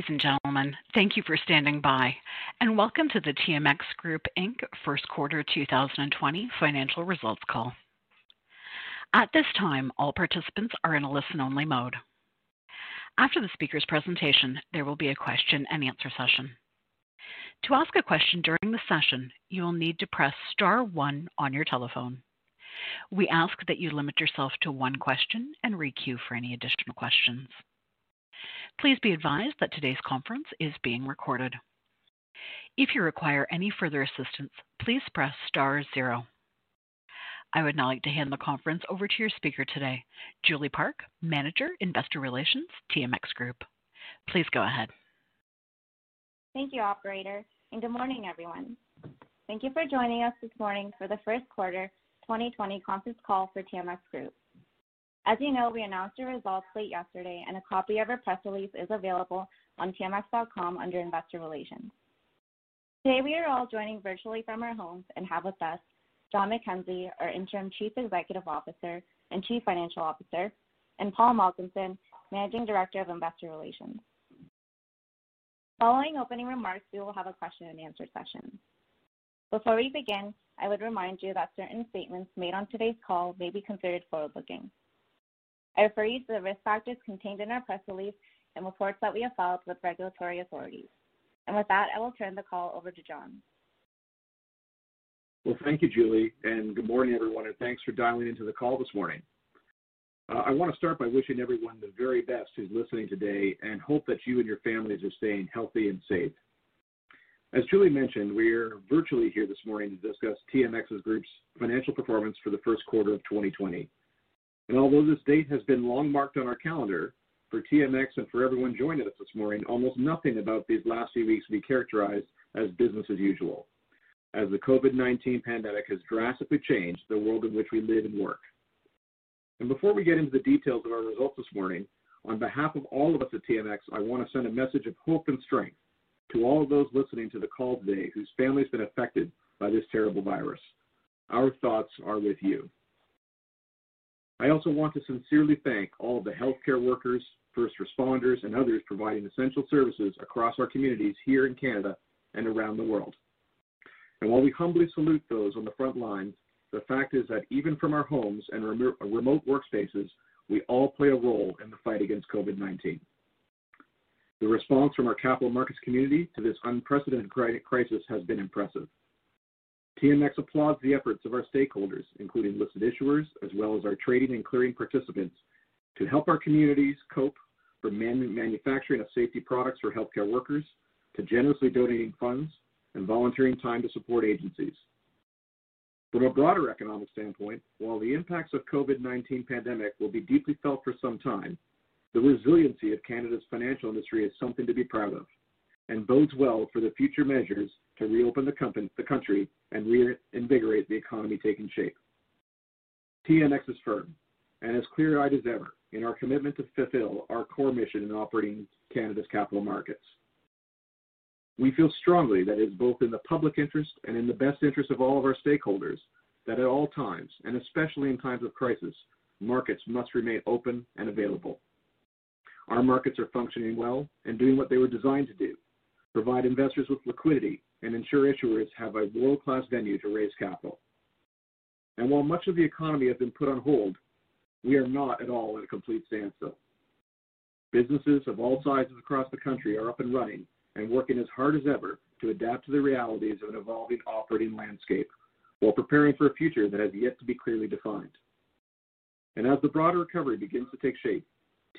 Ladies and gentlemen, thank you for standing by, and welcome to the TMX Group Inc. First Quarter 2020 Financial Results Call. At this time, all participants are in a listen-only mode. After the speaker's presentation, there will be a question and answer session. To ask a question during the session, you will need to press star one on your telephone. We ask that you limit yourself to one question and re-queue for any additional questions. Please be advised that today's conference is being recorded. If you require any further assistance, please press star zero. I would now like to hand the conference over to your speaker today, Julie Park, Manager, Investor Relations, TMX Group. Please go ahead. Thank you, operator, and good morning, everyone. Thank you for joining us this morning for the first quarter 2020 conference call for TMX Group. As you know, we announced our results late yesterday, and a copy of our press release is available on tmx.com under Investor Relations. Today, we are all joining virtually from our homes and have with us John McKenzie, our Interim Chief Executive Officer and Chief Financial Officer, and Paul Malcolmson, Managing Director of Investor Relations. Following opening remarks, we will have a question and answer session. Before we begin, I would remind you that certain statements made on today's call may be considered forward-looking. I refer you to the risk factors contained in our press release and reports that we have filed with regulatory authorities. And with that, I will turn the call over to John. Well, thank you, Julie, and good morning, everyone, and thanks for dialing into the call this morning. Uh, I want to start by wishing everyone the very best who's listening today and hope that you and your families are staying healthy and safe. As Julie mentioned, we are virtually here this morning to discuss TMX Group's financial performance for the first quarter of 2020. And although this date has been long marked on our calendar, for TMX and for everyone joining us this morning, almost nothing about these last few weeks can be characterized as business as usual, as the COVID-19 pandemic has drastically changed the world in which we live and work. And before we get into the details of our results this morning, on behalf of all of us at TMX, I want to send a message of hope and strength to all of those listening to the call today whose family has been affected by this terrible virus. Our thoughts are with you. I also want to sincerely thank all of the healthcare workers, first responders, and others providing essential services across our communities here in Canada and around the world. And while we humbly salute those on the front lines, the fact is that even from our homes and remote workspaces, we all play a role in the fight against COVID-19. The response from our capital markets community to this unprecedented crisis has been impressive. TMX applauds the efforts of our stakeholders, including listed issuers, as well as our trading and clearing participants, to help our communities cope from manufacturing of safety products for healthcare workers to generously donating funds and volunteering time to support agencies. From a broader economic standpoint, while the impacts of COVID-19 pandemic will be deeply felt for some time, the resiliency of Canada's financial industry is something to be proud of and bodes well for the future measures to reopen the, the country and reinvigorate the economy taking shape. TMX is firm and as clear-eyed as ever in our commitment to fulfill our core mission in operating Canada's capital markets. We feel strongly that it is both in the public interest and in the best interest of all of our stakeholders that at all times, and especially in times of crisis, markets must remain open and available. Our markets are functioning well and doing what they were designed to do, provide investors with liquidity, and ensure issuers have a world-class venue to raise capital. And while much of the economy has been put on hold, we are not at all at a complete standstill. Businesses of all sizes across the country are up and running and working as hard as ever to adapt to the realities of an evolving operating landscape while preparing for a future that has yet to be clearly defined. And as the broader recovery begins to take shape,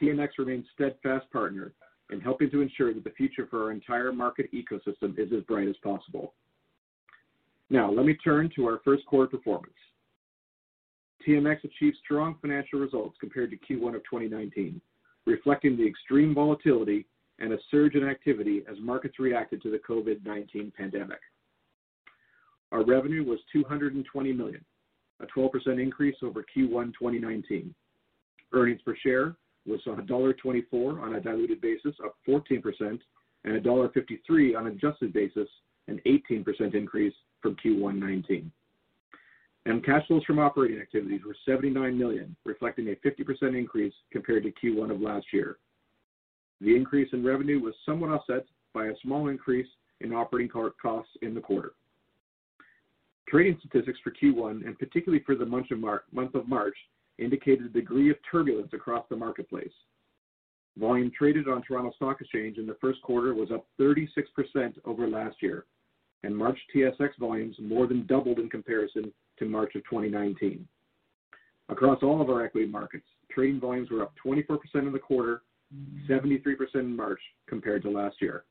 TMX remains steadfast partner in helping to ensure that the future for our entire market ecosystem is as bright as possible. Now, let me turn to our first quarter performance. TMX achieved strong financial results compared to Q1 of 2019, reflecting the extreme volatility and a surge in activity as markets reacted to the COVID-19 pandemic. Our revenue was 220 million, a 12% increase over Q1 2019. Earnings per share was $1.24 on a diluted basis, up 14%, and $1.53 on an adjusted basis, an 18% increase from Q1 2019. Cash flows from operating activities were 79 million, reflecting a 50% increase compared to Q1 of last year. The increase in revenue was somewhat offset by a small increase in operating costs in the quarter. Trading statistics for Q1, and particularly for the month of March, indicated a degree of turbulence across the marketplace. Volume traded on Toronto Stock Exchange in the first quarter was up 36% over last year, and March TSX volumes more than doubled in comparison to March of 2019. Across all of our equity markets, trading volumes were up 24% in the quarter, 73% in March compared to last year.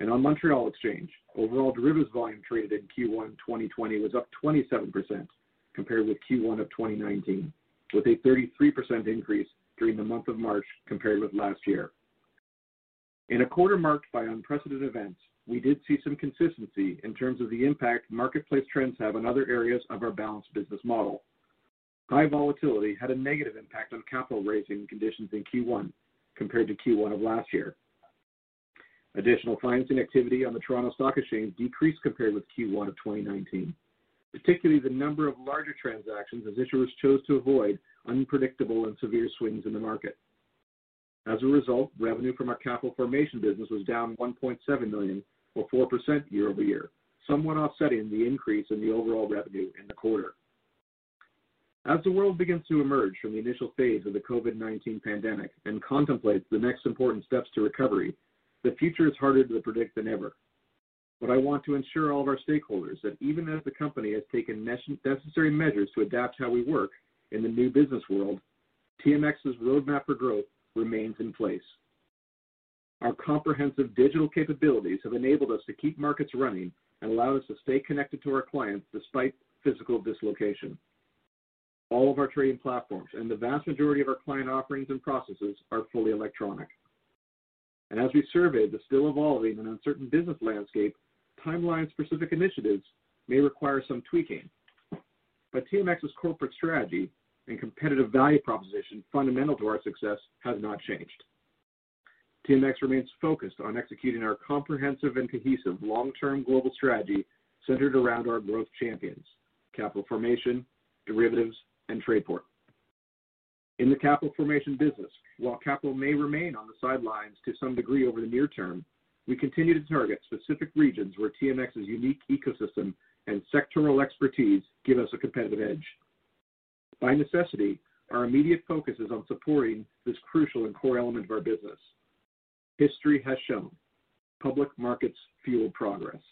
And On Montreal Exchange, overall derivatives volume traded in Q1 2020 was up 27% compared with Q1 of 2019, with a 33% increase during the month of March compared with last year. In a quarter marked by unprecedented events, we did see some consistency in terms of the impact marketplace trends have on other areas of our balanced business model. High volatility had a negative impact on capital raising conditions in Q1 compared to Q1 of last year. Additional financing activity on the Toronto Stock Exchange decreased compared with Q1 of 2019, particularly the number of larger transactions as issuers chose to avoid unpredictable and severe swings in the market. As a result, revenue from our capital formation business was down 1.7 million, or 4% year-over-year, somewhat offsetting the increase in the overall revenue in the quarter. As the world begins to emerge from the initial phase of the COVID-19 pandemic and contemplates the next important steps to recovery, the future is harder to predict than ever. I want to ensure all of our stakeholders that even as the company has taken necessary measures to adapt how we work in the new business world, TMX's roadmap for growth remains in place. Our comprehensive digital capabilities have enabled us to keep markets running and allow us to stay connected to our clients despite physical dislocation. All of our trading platforms and the vast majority of our client offerings and processes are fully electronic. And as we survey the still evolving and uncertain business landscape, timeline-specific initiatives may require some tweaking. But TMX's corporate strategy and competitive value proposition fundamental to our success has not changed. TMX remains focused on executing our comprehensive and cohesive long-term global strategy centered around our growth champions, capital formation, derivatives, and Trayport. In the capital formation business, while capital may remain on the sidelines to some degree over the near term, we continue to target specific regions where TMX's unique ecosystem and sectoral expertise give us a competitive edge. By necessity, our immediate focus is on supporting this crucial and core element of our business. History has shown public markets fuel progress,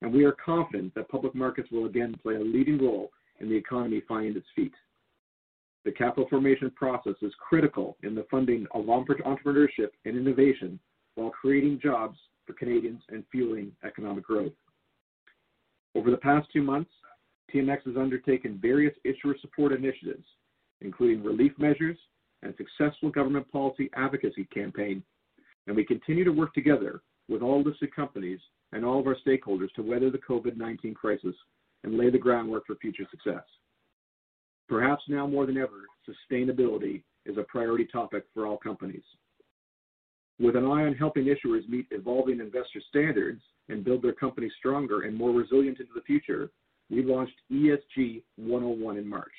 and we are confident that public markets will again play a leading role in the economy finding its feet. The capital formation process is critical in the funding of entrepreneurship and innovation while creating jobs for Canadians and fueling economic growth. Over the past two months, TMX has undertaken various issuer support initiatives, including relief measures and successful government policy advocacy campaign, and we continue to work together with all listed companies and all of our stakeholders to weather the COVID-19 crisis and lay the groundwork for future success. Perhaps now more than ever, sustainability is a priority topic for all companies. With an eye on helping issuers meet evolving investor standards and build their companies stronger and more resilient into the future, we launched ESG 101 in March.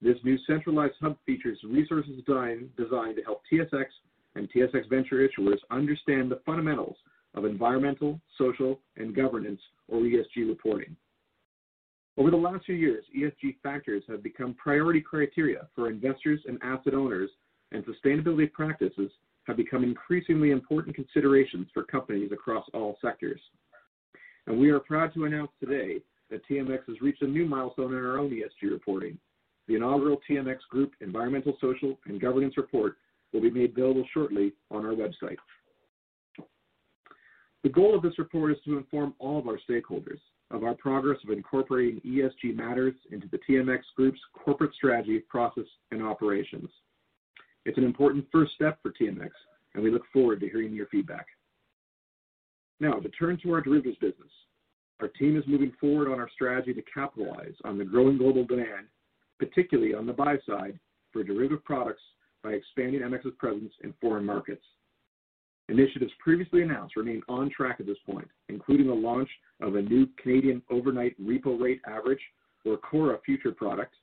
This new centralized hub features resources designed to help TSX and TSX Venture issuers understand the fundamentals of environmental, social, and governance, or ESG reporting. Over the last few years, ESG factors have become priority criteria for investors and asset owners, and sustainability practices have become increasingly important considerations for companies across all sectors. And we are proud to announce today that TMX has reached a new milestone in our own ESG reporting. The inaugural TMX Group Environmental, Social, and Governance report will be made available shortly on our website. The goal of this report is to inform all of our stakeholders of our progress of incorporating ESG matters into the TMX Group's corporate strategy, process, and operations. It's an important first step for TMX and we look forward to hearing your feedback. Now, to turn to our derivatives business. Our team is moving forward on our strategy to capitalize on the growing global demand, particularly on the buy side, for derivative products by expanding MX's presence in foreign markets. Initiatives previously announced remain on track at this point, including the launch of a new Canadian overnight repo rate average, or CORRA future product,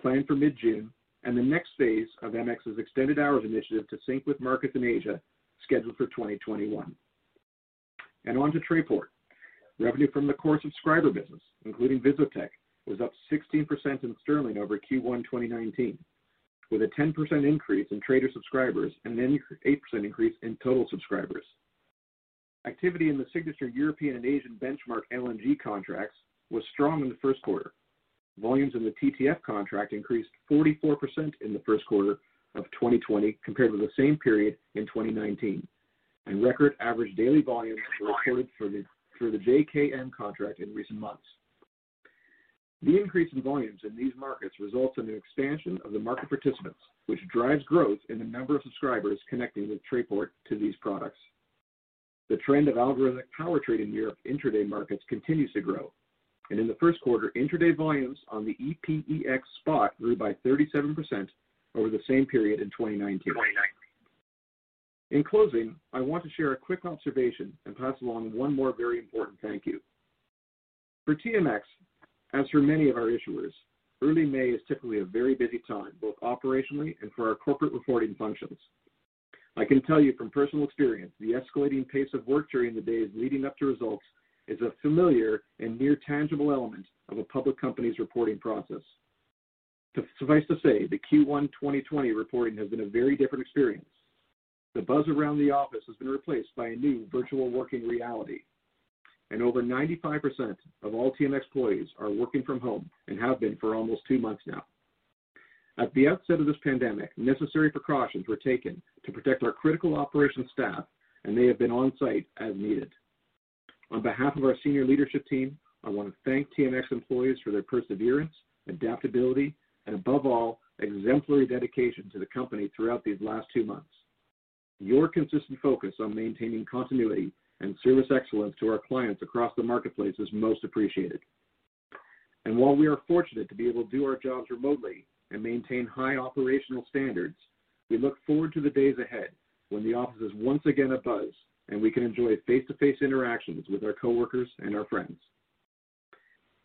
planned for mid-June, and the next phase of MX's extended hours initiative to sync with markets in Asia, scheduled for 2021. On to Trayport. Revenue from the core subscriber business, including VisoTech, was up 16% in sterling over Q1 2019, with a 10% increase in trader subscribers and an 8% increase in total subscribers. Activity in the signature European and Asian benchmark LNG contracts was strong in the first quarter. Volumes in the TTF contract increased 44% in the first quarter of 2020 compared with the same period in 2019, and record average daily volumes were recorded for the JKM contract in recent months. The increase in volumes in these markets results in an expansion of the market participants, which drives growth in the number of subscribers connecting with Trayport to these products. The trend of algorithmic power trading in Europe intraday markets continues to grow. And in the first quarter, intraday volumes on the EPEX Spot grew by 37% over the same period in 2019. In closing, I want to share a quick observation and pass along one more very important thank you. For TMX, as for many of our issuers, early May is typically a very busy time, both operationally and for our corporate reporting functions. I can tell you from personal experience, the escalating pace of work during the days leading up to results is a familiar and near tangible element of a public company's reporting process. Suffice to say, the Q1 2020 reporting has been a very different experience. The buzz around the office has been replaced by a new virtual working reality, and over 95% of all TMX employees are working from home and have been for almost two months now. At the outset of this pandemic, necessary precautions were taken to protect our critical operations staff, and they have been on-site as needed. On behalf of our senior leadership team, I want to thank TMX employees for their perseverance, adaptability, and above all, exemplary dedication to the company throughout these last two months. Your consistent focus on maintaining continuity and service excellence to our clients across the marketplace is most appreciated. And While we are fortunate to be able to do our jobs remotely and maintain high operational standards, we look forward to the days ahead when the office is once again abuzz, and we can enjoy face-to-face interactions with our coworkers and our friends.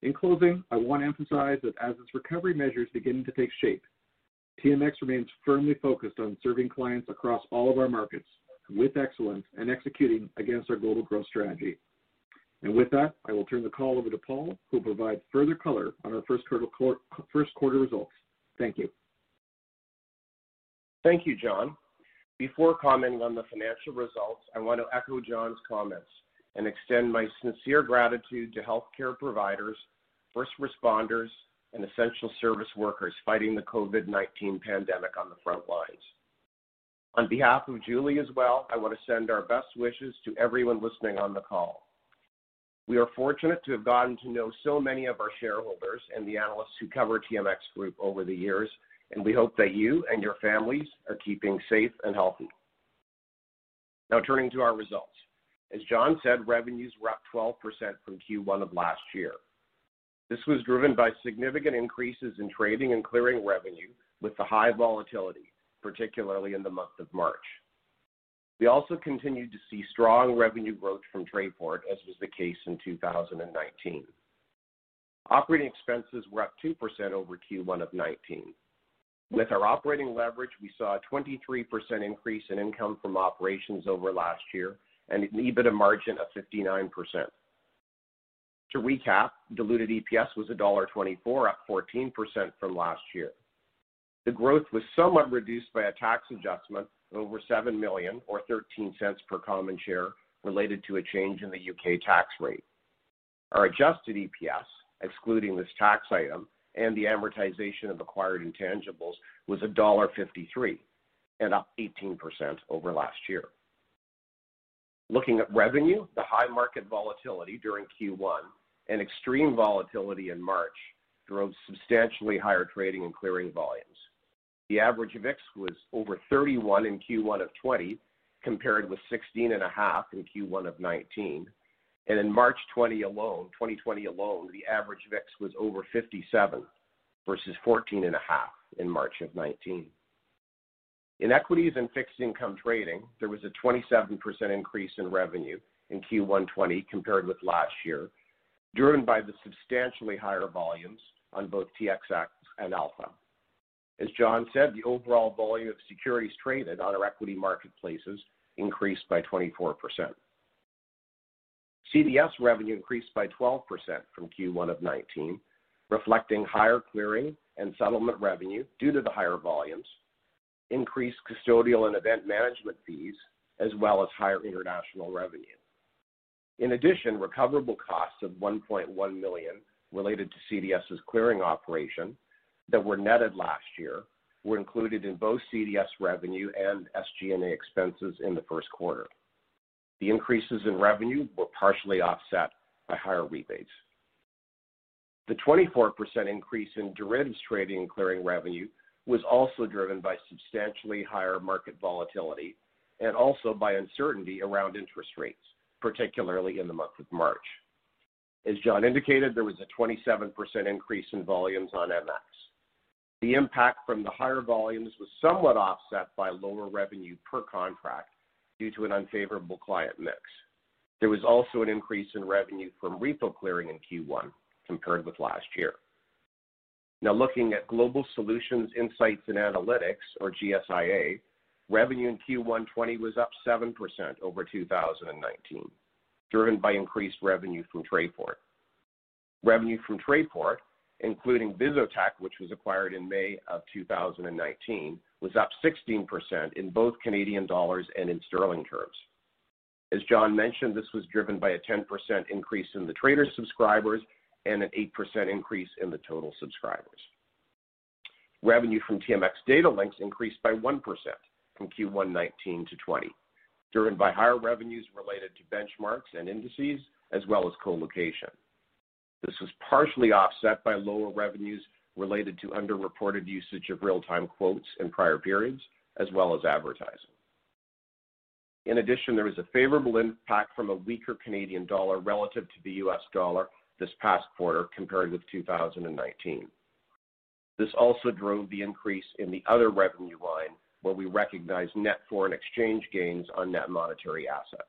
In closing, I want to emphasize that as its recovery measures begin to take shape, TMX remains firmly focused on serving clients across all of our markets with excellence and executing against our global growth strategy. And With that, I will turn the call over to Paul, who will provide further color on our first quarter results. Thank you. Thank you, John. Before commenting on the financial results, I want to echo John's comments and extend my sincere gratitude to healthcare providers, first responders, and essential service workers fighting the COVID-19 pandemic on the front lines. On behalf of Julie as well, I want to send our best wishes to everyone listening on the call. We are fortunate to have gotten to know so many of our shareholders and the analysts who cover TMX Group over the years, and we hope that you and your families are keeping safe and healthy. Now turning to our results. As John said, revenues were up 12% from Q1 of last year. This was driven by significant increases in trading and clearing revenue with the high volatility, particularly in the month of March. We also continued to see strong revenue growth from Trayport, as was the case in 2019. Operating expenses were up 2% over Q1 of 2019. With our operating leverage, we saw a 23% increase in income from operations over last year and an EBITDA margin of 59%. To recap, diluted EPS was 1.24, up 14% from last year. The growth was somewhat reduced by a tax adjustment of over 7 million or $0.13 per common share related to a change in the U.K. tax rate. Our adjusted EPS, excluding this tax item and the amortization of acquired intangibles, was 1.53 and up 18% over last year. Looking at revenue, the high market volatility during Q1 and extreme volatility in March drove substantially higher trading and clearing volumes. The average VIX was over 31 in Q1 of 20, compared with 16.5 in Q1 of 2019. In March 20 alone, 2020 alone, the average VIX was over 57 versus 14.5 in March of 2019. In equities and fixed income trading, there was a 27% increase in revenue in Q1 2020 compared with last year, driven by the substantially higher volumes on both TSX and Alpha. As John said, the overall volume of securities traded on our equity marketplaces increased by 24%. CDS revenue increased by 12% from Q1 of 2019, reflecting higher clearing and settlement revenue due to the higher volumes, increased custodial and event management fees, as well as higher international revenue. In addition, recoverable costs of 1.1 million related to CDS's clearing operation that were netted last year were included in both CDS revenue and SG&A expenses in the first quarter. The increases in revenue were partially offset by higher rebates. The 24% increase in derivatives trading and clearing revenue was also driven by substantially higher market volatility and also by uncertainty around interest rates, particularly in the month of March. As John indicated, there was a 27% increase in volumes on MX. The impact from the higher volumes was somewhat offset by lower revenue per contract due to an unfavorable client mix. There was also an increase in revenue from repo clearing in Q1 compared with last year. Now looking at Global Solutions, Insights and Analytics, or GSIA, revenue in Q1 2020 was up 7% over 2019, driven by increased revenue from Trayport. Revenue from Trayport, including VisoTech, which was acquired in May of 2019, was up 16% in both Canadian dollars and in sterling terms. As John mentioned, this was driven by a 10% increase in the trader subscribers and an 8% increase in the total subscribers. Revenue from TMX Datalinx increased by 1% from Q1 19 to 20, driven by higher revenues related to benchmarks and indices, as well as colocation. This was partially offset by lower revenues related to underreported usage of real-time quotes in prior periods, as well as advertising. In addition, there was a favorable impact from a weaker Canadian dollar relative to the US dollar this past quarter compared with 2019. This also drove the increase in the other revenue line, where we recognize net foreign exchange gains on net monetary assets.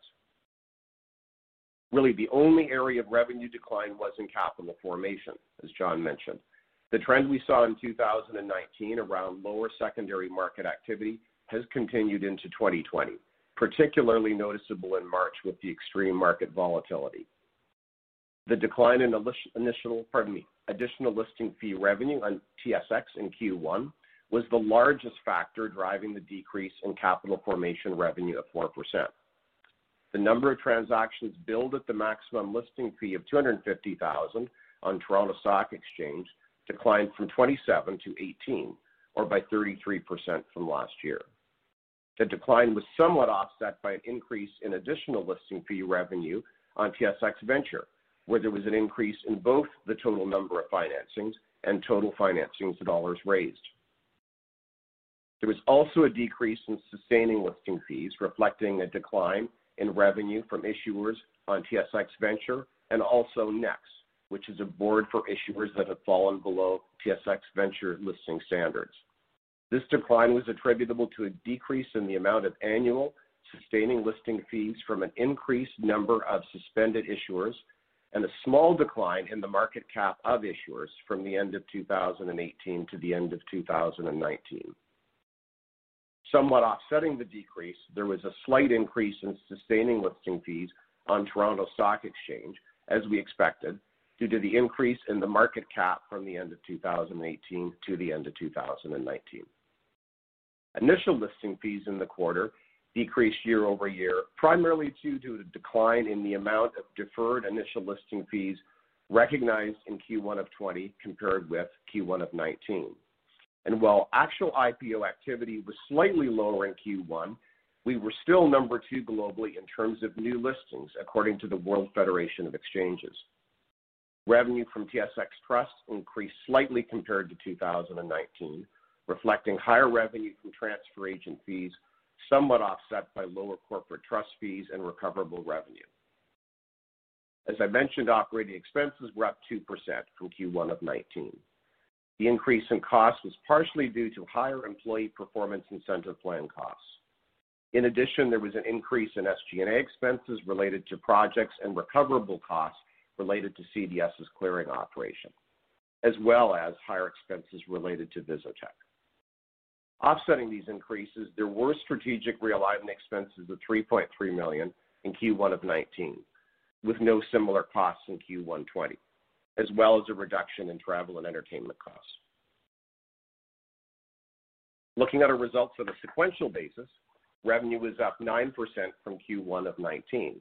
Really, the only area of revenue decline was in capital formation, as John mentioned. The trend we saw in 2019 around lower secondary market activity has continued into 2020, particularly noticeable in March with the extreme market volatility. The decline in additional listing fee revenue on TSX in Q1 was the largest factor driving the decrease in capital formation revenue of 4%. The number of transactions billed at the maximum listing fee of 250,000 on Toronto Stock Exchange declined from 27 to 18, or by 33% from last year. The decline was somewhat offset by an increase in additional listing fee revenue on TSX Venture, where there was an increase in both the total number of financings and total financings dollars raised. There was also a decrease in sustaining listing fees, reflecting a decline in revenue from issuers on TSX Venture and also NEX, which is a board for issuers that have fallen below TSX Venture listing standards. This decline was attributable to a decrease in the amount of annual sustaining listing fees from an increased number of suspended issuers and a small decline in the market cap of issuers from the end of 2018 to the end of 2019. Somewhat offsetting the decrease, there was a slight increase in sustaining listing fees on Toronto Stock Exchange, as we expected, due to the increase in the market cap from the end of 2018 to the end of 2019. Initial listing fees in the quarter decreased year-over-year, primarily due to the decline in the amount of deferred initial listing fees recognized in Q1 of 2020 compared with Q1 of 2019. While actual IPO activity was slightly lower in Q1, we were still number two globally in terms of new listings, according to the World Federation of Exchanges. Revenue from TSX Trust increased slightly compared to 2019, reflecting higher revenue from transfer agent fees, somewhat offset by lower corporate trust fees and recoverable revenue. As I mentioned, operating expenses were up 2% from Q1 of 19. The increase in costs was partially due to higher employee performance incentive plan costs. In addition, there was an increase in SG&A expenses related to projects and recoverable costs related to CDS's clearing operation, as well as higher expenses related to VisoTech. Offsetting these increases, there were strategic realignment expenses of 3.3 million in Q1 of 2019, with no similar costs in Q1 2020, as well as a reduction in travel and entertainment costs. Looking at our results on a sequential basis, revenue was up 9% from Q1 of 2019,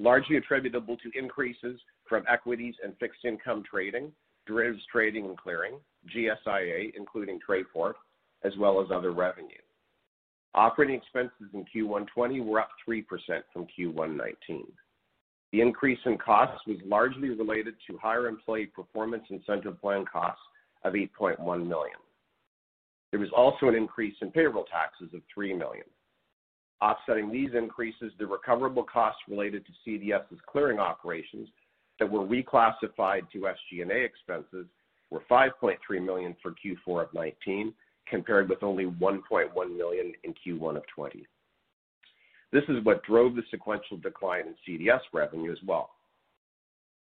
largely attributable to increases from equities and fixed income trading, derivatives trading and clearing, GSIA, including Trayport, as well as other revenue. Operating expenses in Q1 20 were up 3% from Q1 19. The increase in costs was largely related to higher employee performance incentive plan costs of 8.1 million. There was also an increase in payroll taxes of 3 million. Offsetting these increases, the recoverable costs related to CDS's clearing operations that were reclassified to SG&A expenses were 5.3 million for Q4 of 2019, compared with only 1.1 million in Q1 of 2020. This is what drove the sequential decline in CDS revenue as well.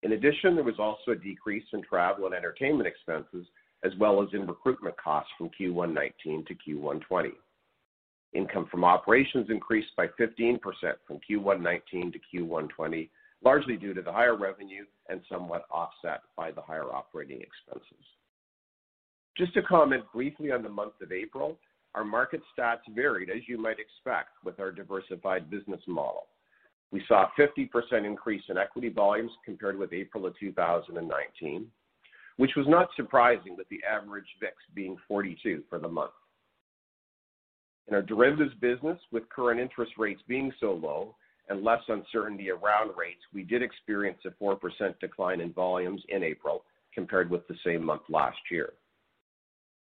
In addition, there was also a decrease in travel and entertainment expenses, as well as in recruitment costs from Q1 2019 to Q1 2020. Income from operations increased by 15% from Q1 2019 to Q1 2020, largely due to the higher revenue and somewhat offset by the higher operating expenses. Just to comment briefly on the month of April, our market stats varied, as you might expect, with our diversified business model. We saw a 50% increase in equity volumes compared with April of 2019, which was not surprising with the average VIX being 42 for the month. In our derivatives business, with current interest rates being so low and less uncertainty around rates, we did experience a 4% decline in volumes in April compared with the same month last year.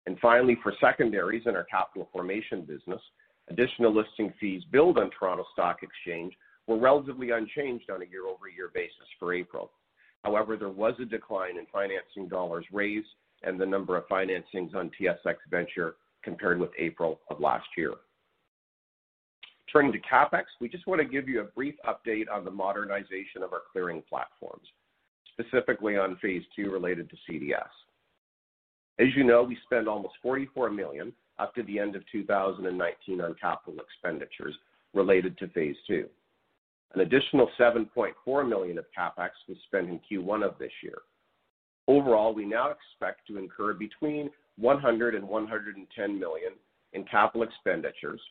And Finally, for secondaries in our capital formation business, additional listing fees billed on Toronto Stock Exchange were relatively unchanged on a year-over-year basis for April. However, there was a decline in financing dollars raised and the number of financings on TSX Venture compared with April of last year. Turning to CapEx, we just want to give you a brief update on the modernization of our clearing platforms, specifically on phase two related to CDS. As you know, we spent almost 44 million up to the end of 2019 on capital expenditures related to phase two. An additional 7.4 million of CapEx was spent in Q1 of this year. Overall, we now expect to incur between 100 million and 110 million in capital expenditures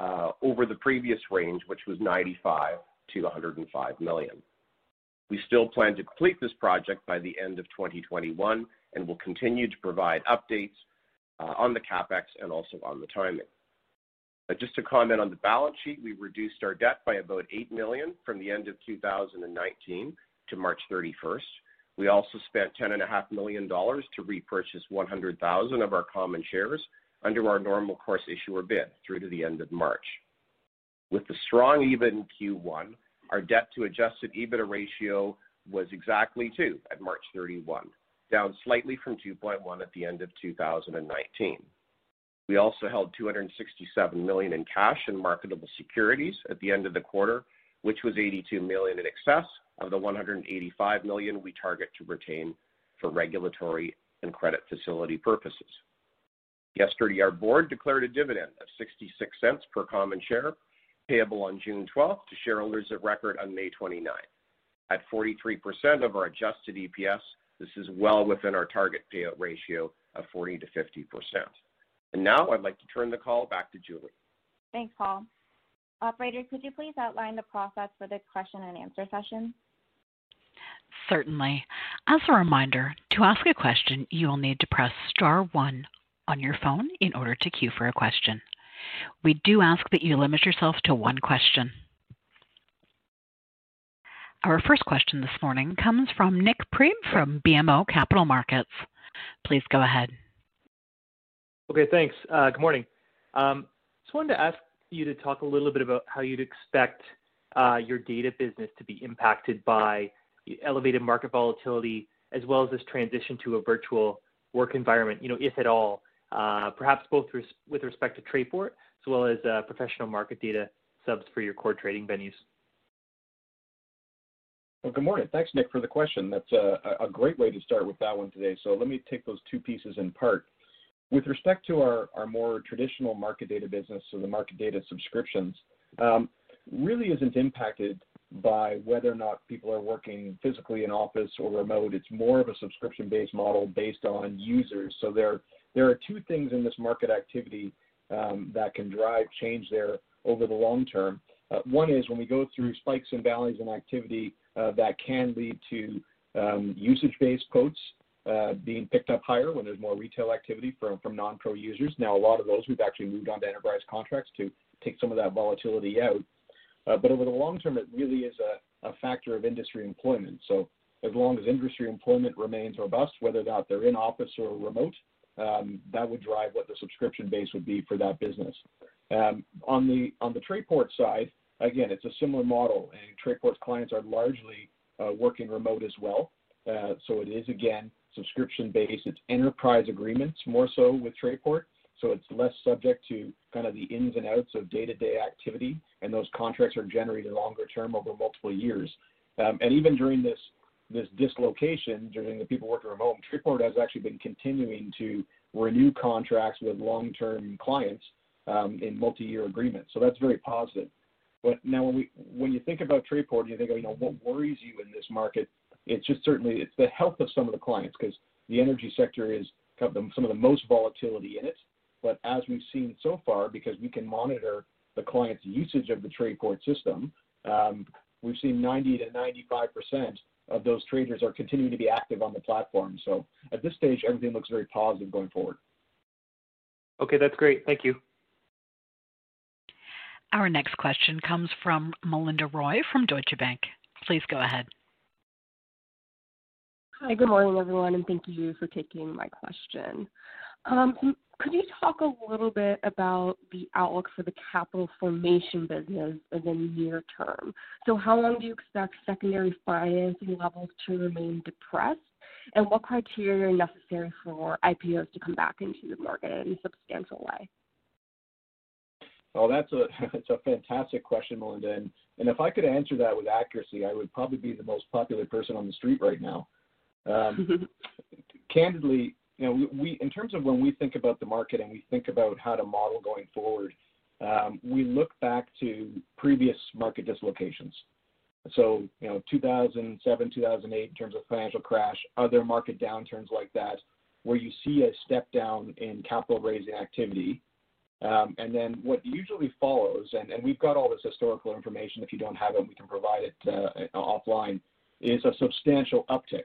uh, over the previous range, which was 95 million-105 million. We still plan to complete this project by the end of 2021 and will continue to provide updates uh, on the CapEx and also on the timing. Uh, just to comment on the balance sheet, we reduced our debt by about 8 million from the end of 2019 to March 31st. We also spent 10.5 million dollars to repurchase 100,000 of our common shares under our normal course issuer bid through to the end of March. With the strong EBIT in Q1, our debt to adjusted EBITDA ratio was exactly two at March 31, down slightly from 2.1 at the end of 2019. We also held 267 million in cash and marketable securities at the end of the quarter, which was 82 million in excess of the 185 million we target to retain for regulatory and credit facility purposes. Yesterday, our board declared a dividend of 0.66 per common share, payable on June 12th to shareholders of record on May 29th. At 43% of our adjusted EPS, this is well within our target payout ratio of 40 to 50%. And now I'd like to turn the call back to Julie. Thanks, Paul. Operator, could you please outline the process for the question and answer session? Certainly. As a reminder, to ask a question, you will need to press star one on your phone in order to queue for a question. We do ask that you limit yourself to one question. Our first question this morning comes from Nik Priebe from BMO Capital Markets. Please go ahead. Okay, thanks. Good morning. Um just wanted to ask you to talk a little bit about how you'd expect uh, your data business to be impacted by elevated market volatility as well as this transition to a virtual work environment, you know, if at all, uh, perhaps both res with respect to Trayport as well as uh, professional market data subs for your core trading venues. Well, good morning. Thanks, Nik, for the question. That's a, a great way to start with that one today. So let me take those two pieces in part. With respect to our, our more traditional market data business, so the market data subscriptions, um, really isn't impacted by whether or not people are working physically in office or remote. It's more of a subscription-based model based on users. So there, there are two things in this market activity um, that can drive change there over the long term. Uh, one is when we go through spikes and valleys in activity uh, that can lead to um, usage-based quotes uh, being picked up higher when there's more retail activity from, from non-pro users. Now, a lot of those we've actually moved on to enterprise contracts to take some of that volatility out. Uh, but over the long term, it really is a, a factor of industry employment. So as long as industry employment remains robust, whether not they're in office or remote, um, that would drive what the subscription base would be for that business. Um, on the on the Trayport side, again, it's a similar model, and Trayport's clients are largely uh, working remote as well. Uh, so it is again subscription based. It's enterprise agreements more so with Trayport, so it's less subject to kind of the ins and outs of day-to-day activity, and those contracts are generated longer term over multiple years. Um, and even during this this dislocation, during the people working remote, Trayport has actually been continuing to renew contracts with long-term clients um, in multi-year agreements. So that's very positive. But now, when we when you think about Trayport, you think, you know, what worries you in this market? It's just certainly it's the health of some of the clients because the energy sector is some of the most volatility in it. But as we've seen so far, because we can monitor the client's usage of the Trayport system, um, we've seen 90 to 95 percent of those traders are continuing to be active on the platform. So at this stage, everything looks very positive going forward. Okay, that's great. Thank you. Our next question comes from Melinda Roy from Deutsche Bank. Please go ahead. Hi, good morning, everyone, and thank you for taking my question. Um, could you talk a little bit about the outlook for the capital formation business in the near term? So how long do you expect secondary financing levels to remain depressed? And what criteria are necessary for IPOs to come back into the market in a substantial way? Well, that's a that's a fantastic question, Melinda. And, and if I could answer that with accuracy, I would probably be the most popular person on the street right now. Um, candidly, you know, we, we, in terms of when we think about the market and we think about how to model going forward, um, we look back to previous market dislocations. So, you know, 2007, 2008, in terms of financial crash, other market downturns like that, where you see a step down in capital raising activity. Um, and then what usually follows, and, and we've got all this historical information. If you don't have it, we can provide it uh, offline, is a substantial uptick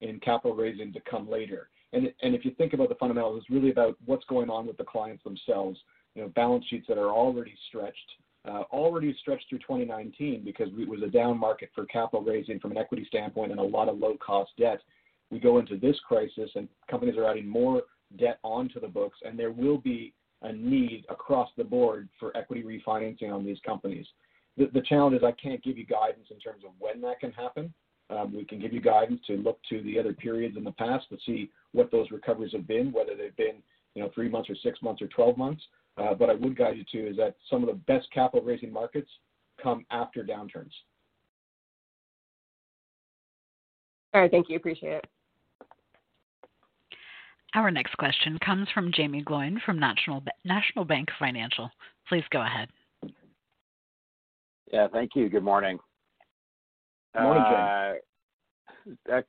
in capital raising to come later. And, and if you think about the fundamentals, it's really about what's going on with the clients themselves. You know, balance sheets that are already stretched, uh, already stretched through 2019 because it was a down market for capital raising from an equity standpoint and a lot of low cost debt. We go into this crisis and companies are adding more debt onto the books, and there will be a need across the board for equity refinancing on these companies. The, the challenge is I can't give you guidance in terms of when that can happen. Um, we can give you guidance to look to the other periods in the past to see what those recoveries have been, whether they've been you know three months or six months or 12 months. Uh, but I would guide you to is that some of the best capital raising markets come after downturns. All right, thank you. Appreciate it. Our next question comes from Jamie Gloyn from National National Bank Financial. Please go ahead. Yeah, thank you. Good morning. Good morning, Jamie. Uh,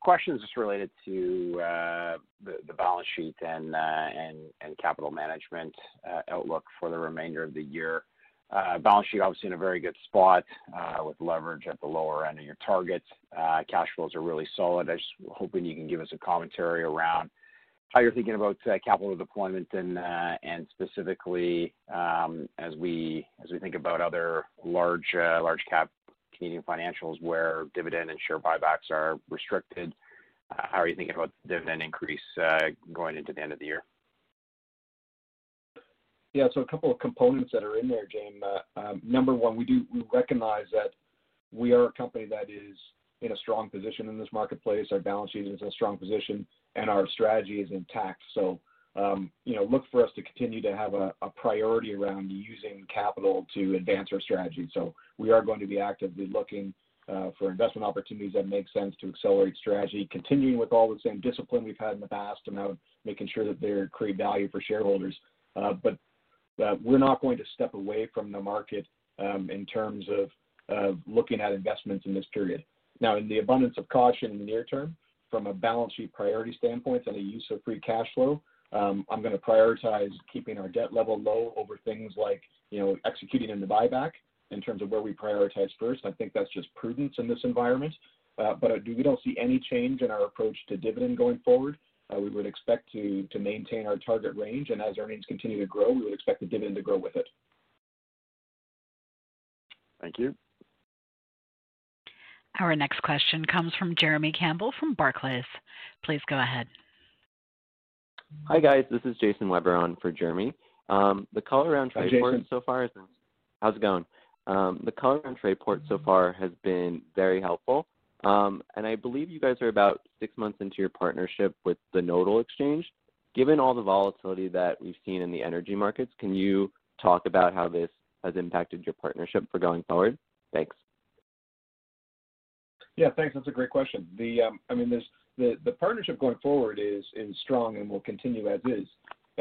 question just related to uh, the, balance sheet and, uh, and, and capital management uh, outlook for the remainder of the year. Uh, balance sheet obviously in a very good spot uh, with leverage at the lower end of your target. cash flows are really solid. I just hoping you can give us a commentary around how you're thinking about capital deployment and and specifically um, as we as we think about other large large cap Canadian financials where dividend and share buybacks are restricted. Uh, how are you thinking about the dividend increase uh, going into the end of the year? Yeah. So A couple of components that are in there, Jamie. Um, number one, we do we recognize that we are a company that is in a strong position in this marketplace. Our balance sheet is in a strong position, and our strategy is intact. Um, you know, look for us to continue to have a priority around using capital to advance our strategy. So we are going to be actively looking uh, for investment opportunities that make sense to accelerate strategy, continuing with all the same discipline we've had in the past about making sure that they create value for shareholders. Uh, but uh, we're not going to step away from the market um, in terms of looking at investments in this period. Now, in the abundance of caution in the near term, from a balance sheet priority standpoint and a use of free cash flow, um, I'm going to prioritize keeping our debt level low over things like, you know, executing in the buyback in terms of where we prioritize first. I think that's just prudence in this environment. Uh, but we don't see any change in our approach to dividend going forward. Uh, we would expect to maintain our target range, and as earnings continue to grow, we would expect the dividend to grow with it. Thank you. Our next question comes from Jeremy Campbell from Barclays. Please go ahead. Hi, guys. This is Jason Weber on for Jeremy. Um, the color around port so far is how's it going? Um, the color round Trayport so far has been very helpful. Um, and I believe you guys are about six months into your partnership with the Nodal Exchange. Given all the volatility that we've seen in the energy markets, can you talk about how this has impacted your partnership for going forward? Thanks. Yeah, thanks. That's a great question. The, um, I mean, there's the, the partnership going forward is, is strong and will continue as is.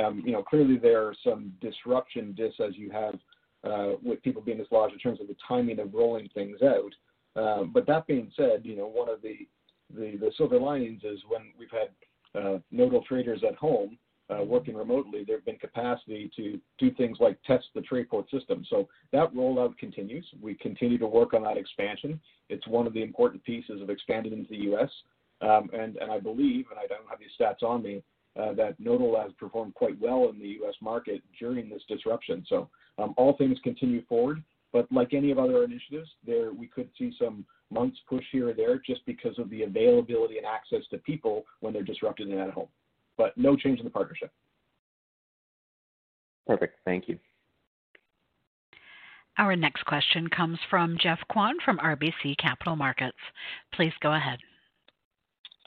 Um, you know, clearly there are some disruption just as you have uh, with people being dislodged in terms of the timing of rolling things out. Uh, but that being said, you know, one of the, the, the silver linings is when we've had uh, nodal traders at home uh, working remotely, there have been capacity to do things like test the Trayport system. So that rollout continues. We continue to work on that expansion. It's one of the important pieces of expanding into the U.S. Um, and, and I believe, and I don't have these stats on me, uh, that Nodal has performed quite well in the U.S. market during this disruption. So um, all things continue forward, but like any of other initiatives, there we could see some months push here or there just because of the availability and access to people when they're disrupted and at home. But no change in the partnership. Perfect. Thank you. Our next question comes from Jeff Kwan from RBC Capital Markets. Please go ahead.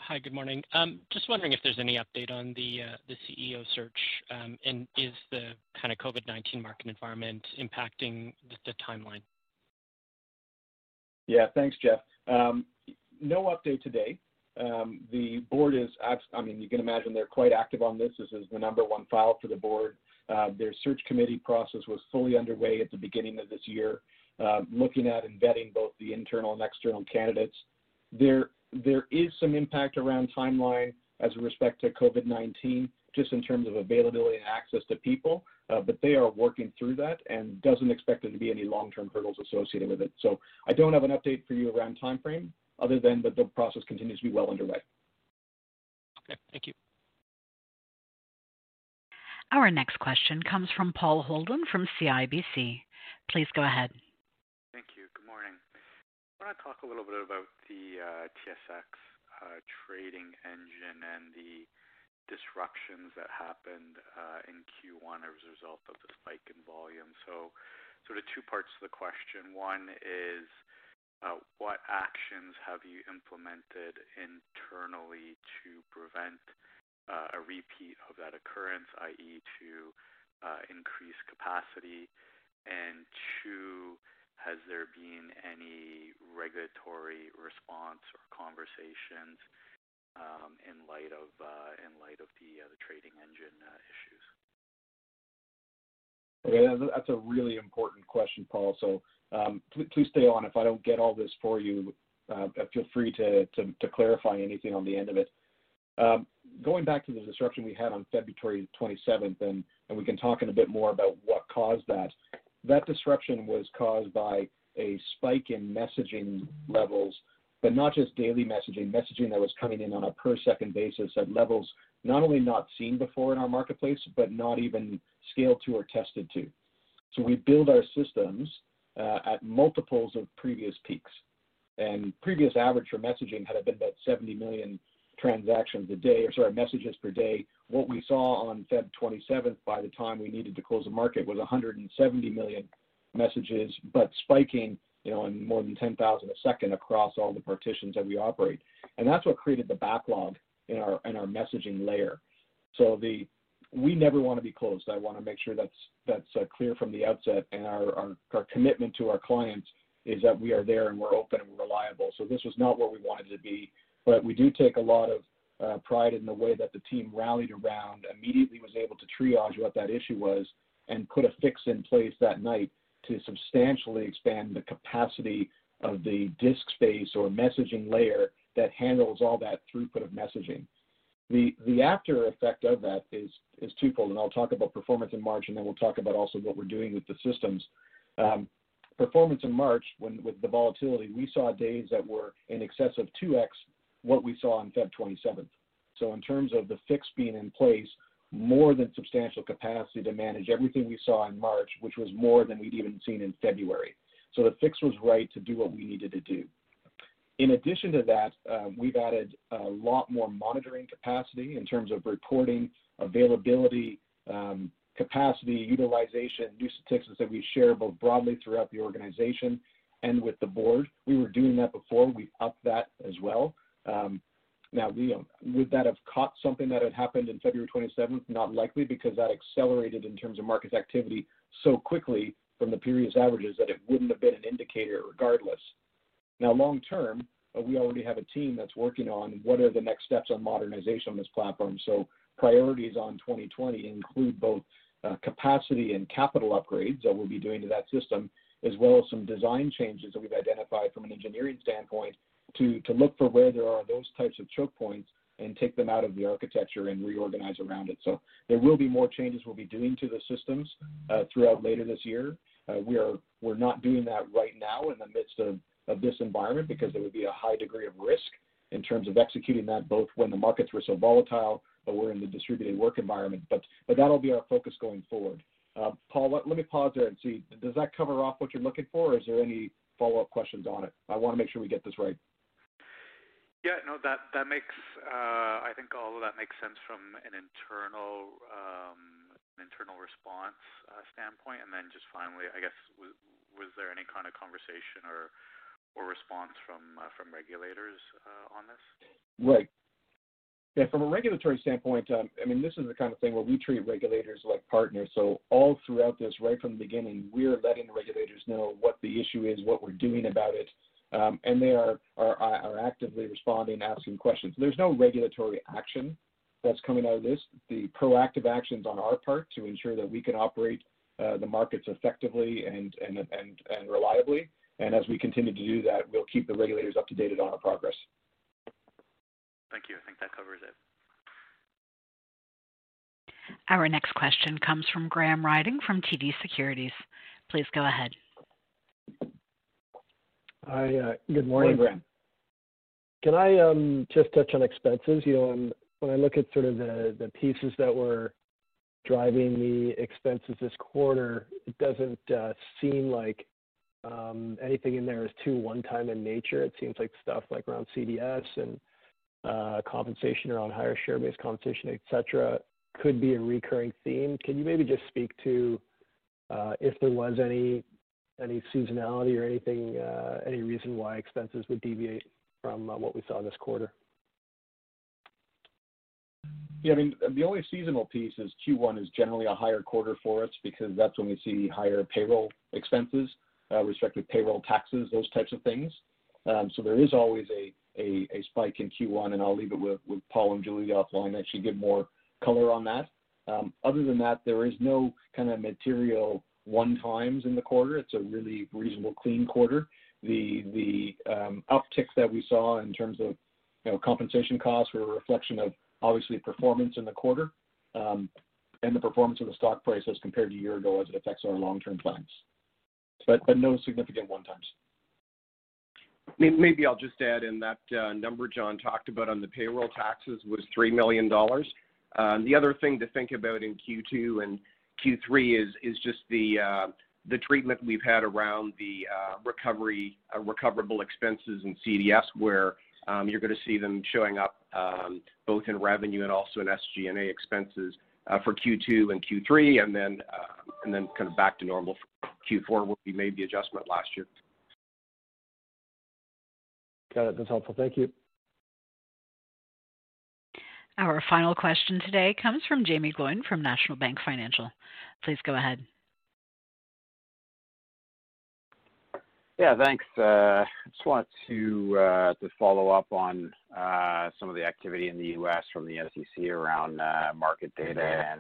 Hi, good morning. Um, just wondering if there's any update on the uh, the CEO search, um, and is the kind of COVID-19 market environment impacting the timeline? Yeah, thanks, Jeff. Um, no update today. The board is, I mean, you can imagine they're quite active on this. This is the number one file for the board. Uh, their search committee process was fully underway at the beginning of this year, looking at and vetting both the internal and external candidates. There there is some impact around timeline as a respect to COVID-19, just in terms of availability and access to people, uh, but they are working through that and doesn't expect there to be any long-term hurdles associated with it. So I don't have an update for you around timeframe other than that the process continues to be well underway. Okay, thank you. Our next question comes from Paul Holden from CIBC. Please go ahead. I want to talk a little bit about the uh, TSX uh, trading engine and the disruptions that happened uh, in Q1 as a result of the spike in volume. So, sort of two parts to the question. One is, what actions have you implemented internally to prevent a repeat of that occurrence, i.e., to increase capacity? And two, has there been any regulatory response or conversations um, in light of uh, in light of the uh, trading engine uh, issues? Okay, that's a really important question, Paul. So um, please stay on. If I don't get all this for you, feel free to, clarify anything on the end of it. Um, going back to the disruption we had on February 27th, and, and we can talk in a bit more about what caused that. That disruption was caused by a spike in messaging levels, but not just daily messaging, messaging that was coming in on a per second basis at levels not only not seen before in our marketplace, but not even scaled to or tested to. So we build our systems uh, at multiples of previous peaks. And previous average for messaging had been about 70 million transactions a day, or sorry, messages per day. What we saw on Feb 27th, by the time we needed to close the market, was 170 million messages, but spiking, you know, in more than 10,000 a second across all the partitions that we operate. And that's what created the backlog in our in our messaging layer. So the we never want to be closed. I want to make sure that's that's uh, clear from the outset, and our, our our commitment to our clients is that we are there and we're open and we're reliable. So this was not where we wanted to be, but we do take a lot of uh, pride in the way that the team rallied around, immediately was able to triage what that issue was, and put a fix in place that night to substantially expand the capacity of the disk space or messaging layer that handles all that throughput of messaging. The the after effect of that is is twofold, and I'll talk about performance in March, and then we'll talk about also what we're doing with the systems. Um, performance in March, when with the volatility, we saw days that were in excess of 2x what we saw on Feb 27th. So in terms of the fix being in place, more than substantial capacity to manage everything we saw in March, which was more than we'd even seen in February. So the fix was right to do what we needed to do. In addition to that, um, we've added a lot more monitoring capacity in terms of reporting, availability, um, capacity, utilization, new statistics that we share both broadly throughout the organization and with the board. We were doing that before. We've upped that as well. Um, now, we, um, would that have caught something that had happened in February 27th? Not likely, because that accelerated in terms of market activity so quickly from the previous averages that it wouldn't have been an indicator regardless. Now, long term, uh, we already have a team that's working on what are the next steps on modernization on this platform. So priorities on 2020 include both uh, capacity and capital upgrades that we'll be doing to that system, as well as some design changes that we've identified from an engineering standpoint to, to look for where there are those types of choke points and take them out of the architecture and reorganize around it. So there will be more changes we'll be doing to the systems uh, throughout later this year. Uh, we are we're not doing that right now in the midst of, of this environment because there would be a high degree of risk in terms of executing that both when the markets were so volatile, but we're in the distributed work environment. But but that'll be our focus going forward. Uh, Paul, let, let me pause there and see. Does that cover off what you're looking for, or is there any follow-up questions on it? I want to make sure we get this right. Yeah, no, that makes uh, I think all of that makes sense from an internal um, internal response uh, standpoint, and then just finally, I guess was, there any kind of conversation or or response from uh, from regulators on this? Right. Yeah, from a regulatory standpoint, um, I mean, this is the kind of thing where we treat regulators like partners. So all throughout this, right from the beginning, we're letting the regulators know what the issue is, what we're doing about it, um, and they are, are, are actively responding, asking questions. There's no regulatory action that's coming out of this. The proactive actions on our part to ensure that we can operate uh, the markets effectively and, and, and, and reliably. And as we continue to do that, we'll keep the regulators up to date on our progress. Thank you. I think that covers it. Our next question comes from Graham Ryding from TD Securities. Please go ahead. Hi, uh, good morning. Graham. Can I um, just touch on expenses? You know, when I look at sort of the the pieces that were driving the expenses this quarter, it doesn't uh, seem like um, anything in there is too one-time in nature. It seems like stuff like around CDS and uh, compensation around higher share-based compensation, et cetera, could be a recurring theme. Can you maybe just speak to if there was any any seasonality or anything, uh, any reason why expenses would deviate from uh, what we saw this quarter? Yeah, I mean, the only seasonal piece is Q1 is generally a higher quarter for us because that's when we see higher payroll expenses, uh, respective payroll taxes, those types of things. Um, so there is always a, spike in Q1, and I'll leave it with, with Paul and Julie offline to actually give more color on that. Um, other than that, there is no kind of material one times in the quarter. It's a really reasonable, clean quarter. The the um, uptick that we saw in terms of you know, compensation costs were a reflection of obviously performance in the quarter um, and the performance of the stock price as compared to a year ago as it affects our long-term plans. But but no significant one times. Maybe I'll just add in that uh, number John talked about on the payroll taxes was $3 million. Um, the other thing to think about in Q2 and Q3 is just the uh, the treatment we've had around the uh, recovery uh, recoverable expenses in CDS, where um, you're going to see them showing up both in revenue and also in SG&A expenses for Q2 and Q3, and then kind of back to normal for Q4, where we made the adjustment last year. Got it. That's helpful. Thank you. Our final question today comes from Jaeme Gloyn from National Bank Financial. Please go ahead. Yeah, thanks. I just wanted uh, to follow up on uh, some of the activity in the U.S. from the SEC around uh, market data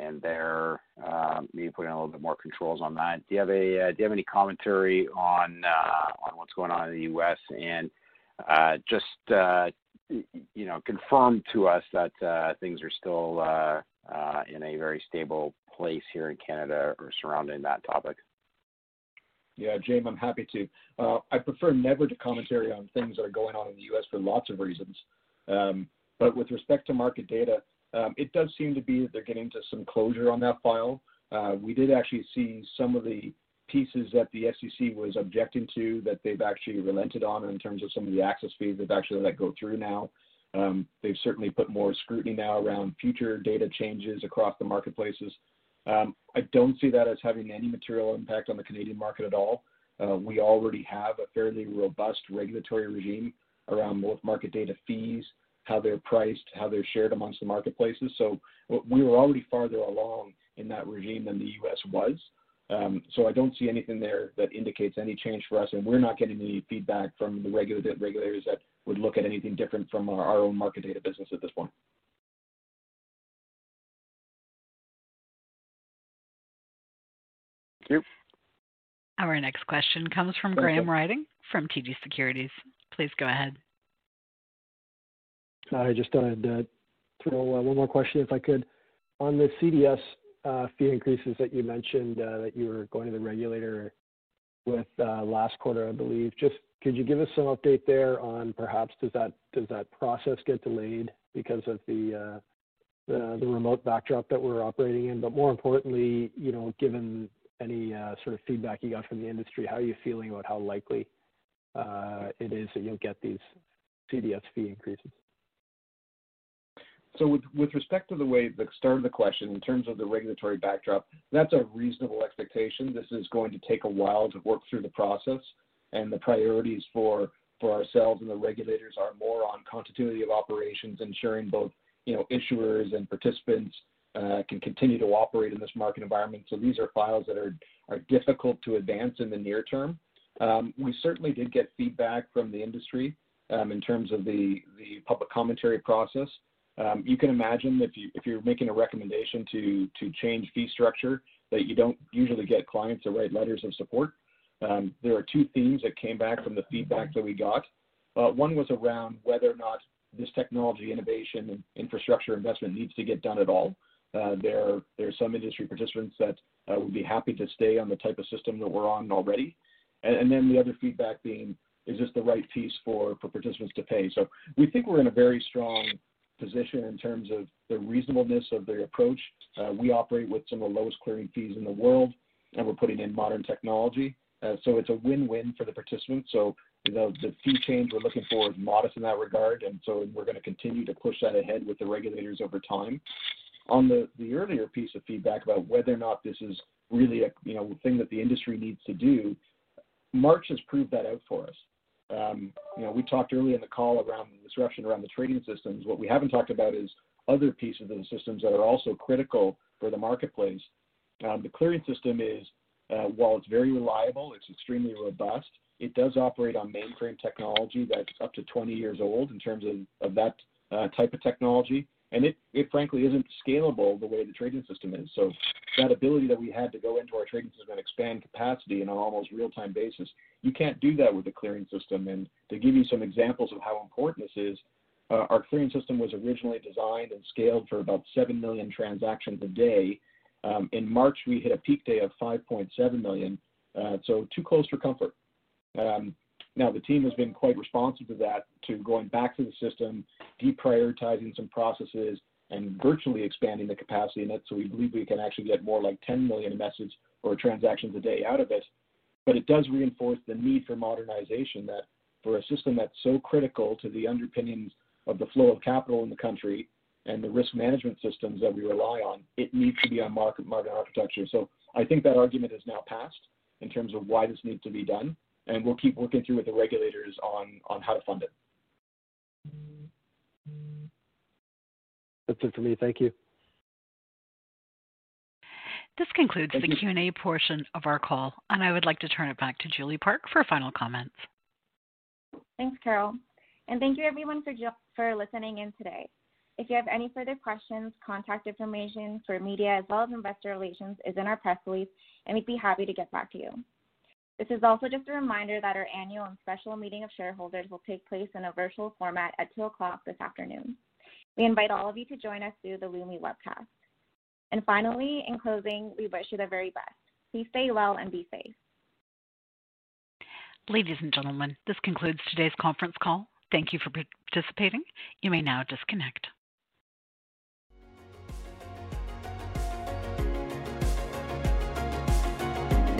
and their um, maybe putting a little bit more controls on that. Do you have any commentary on what's going on in the U.S.? And just you know, confirmed to us that uh, things are still uh, uh, in a very stable place here in Canada or surrounding that topic. Yeah, James, I'm happy to. I prefer never to commentary on things that are going on in the U.S. for lots of reasons. Um, but with respect to market data, um, it does seem to be that they're getting to some closure on that file. We did actually see some of the pieces that the SEC was objecting to that they've actually relented on in terms of some of the access fees they've actually let go through now. Um, they've certainly put more scrutiny now around future data changes across the marketplaces. Um, I don't see that as having any material impact on the Canadian market at all. Uh, we already have a fairly robust regulatory regime around both market data fees, how they're priced, how they're shared amongst the marketplaces. So we were already farther along in that regime than the U.S. was. Um, so I don't see anything there that indicates any change for us, and we're not getting any feedback from the regulators that would look at anything different from our own market data business at this point. Thank you. Our next question comes from Graham Ryding from TD Securities. Please go ahead. I just wanted to uh, throw uh, one more question, if I could. On the CDS uh, fee increases that you mentioned that you were going to the regulator with last quarter, I believe. Just could you give us some update there on perhaps does that does that process get delayed because of the uh the remote backdrop that we're operating in? But more importantly, you know, given any sort of feedback you got from the industry, how are you feeling about how likely it is that you'll get these CDS fee increases? So with respect to the way the start of the question, in terms of the regulatory backdrop, that's a reasonable expectation. This is going to take a while to work through the process, and the priorities for for ourselves and the regulators are more on continuity of operations, ensuring both, you know, issuers and participants uh, can continue to operate in this market environment. So these are files that are are difficult to advance in the near term. Um, we certainly did get feedback from the industry um, in terms of the the public commentary process. Um, you can imagine if you if you're making a recommendation to to change fee structure, that you don't usually get clients to write letters of support. Um, there are two themes that came back from the feedback that we got. Uh, one was around whether or not this technology innovation and infrastructure investment needs to get done at all. Uh, there are some industry participants that uh, would be happy to stay on the type of system that we're on already. And, and then the other feedback being, is this the right piece for participants to pay? So we think we're in a very strong position in terms of the reasonableness of the approach. We operate with some of the lowest clearing fees in the world, and we're putting in modern technology. Uh, so, it's a win-win for the participants. So, the fee change we're looking for is modest in that regard, and so we're gonna continue to push that ahead with the regulators over time. On the earlier piece of feedback about whether or not this is really a, you know, thing that the industry needs to do, March has proved that out for us. Um, you know, we talked earlier in the call around the disruption around the trading systems. What we haven't talked about is other pieces of the systems that are also critical for the marketplace. Um, the clearing system is, Uh, while it's very reliable, it's extremely robust. It does operate on mainframe technology that's up to 20 years old in terms of of that uh, type of technology. And it it frankly isn't scalable the way the trading system is. So that ability that we had to go into our trading system and expand capacity in an almost real-time basis, you can't do that with the clearing system. And to give you some examples of how important this is, uh, our clearing system was originally designed and scaled for about 7 million transactions a day. Um, in March, we hit a peak day of 5.7 million, uh, so too close for comfort. Um, now the team has been quite responsive to that, to going back to the system, deprioritizing some processes, and virtually expanding the capacity in it. So we believe we can actually get more like 10 million messages or transactions a day out of it. But it does reinforce the need for modernization that for a system that's so critical to the underpinnings of the flow of capital in the country and the risk management systems that we rely on, it needs to be on market market architecture. So I think that argument is now passed in terms of why this needs to be done, and we'll keep working through with the regulators on on how to fund it. That's it for me. Thank you. This concludes Thank the you. Q&A portion of our call, and I would like to turn it back to Julie Park for final comments. Thanks, Carol. And thank you everyone for, jo- for listening in today. If you have any further questions, contact information for media as well as investor relations is in our press release, and we'd be happy to get back to you. This is also just a reminder that our annual and special meeting of shareholders will take place in a virtual format at 2 o'clock this afternoon. We invite all of you to join us through the Lumi webcast. And finally, in closing, we wish you the very best. Please stay well and be safe. Ladies and gentlemen, this concludes today's conference call. Thank you for participating. You may now disconnect.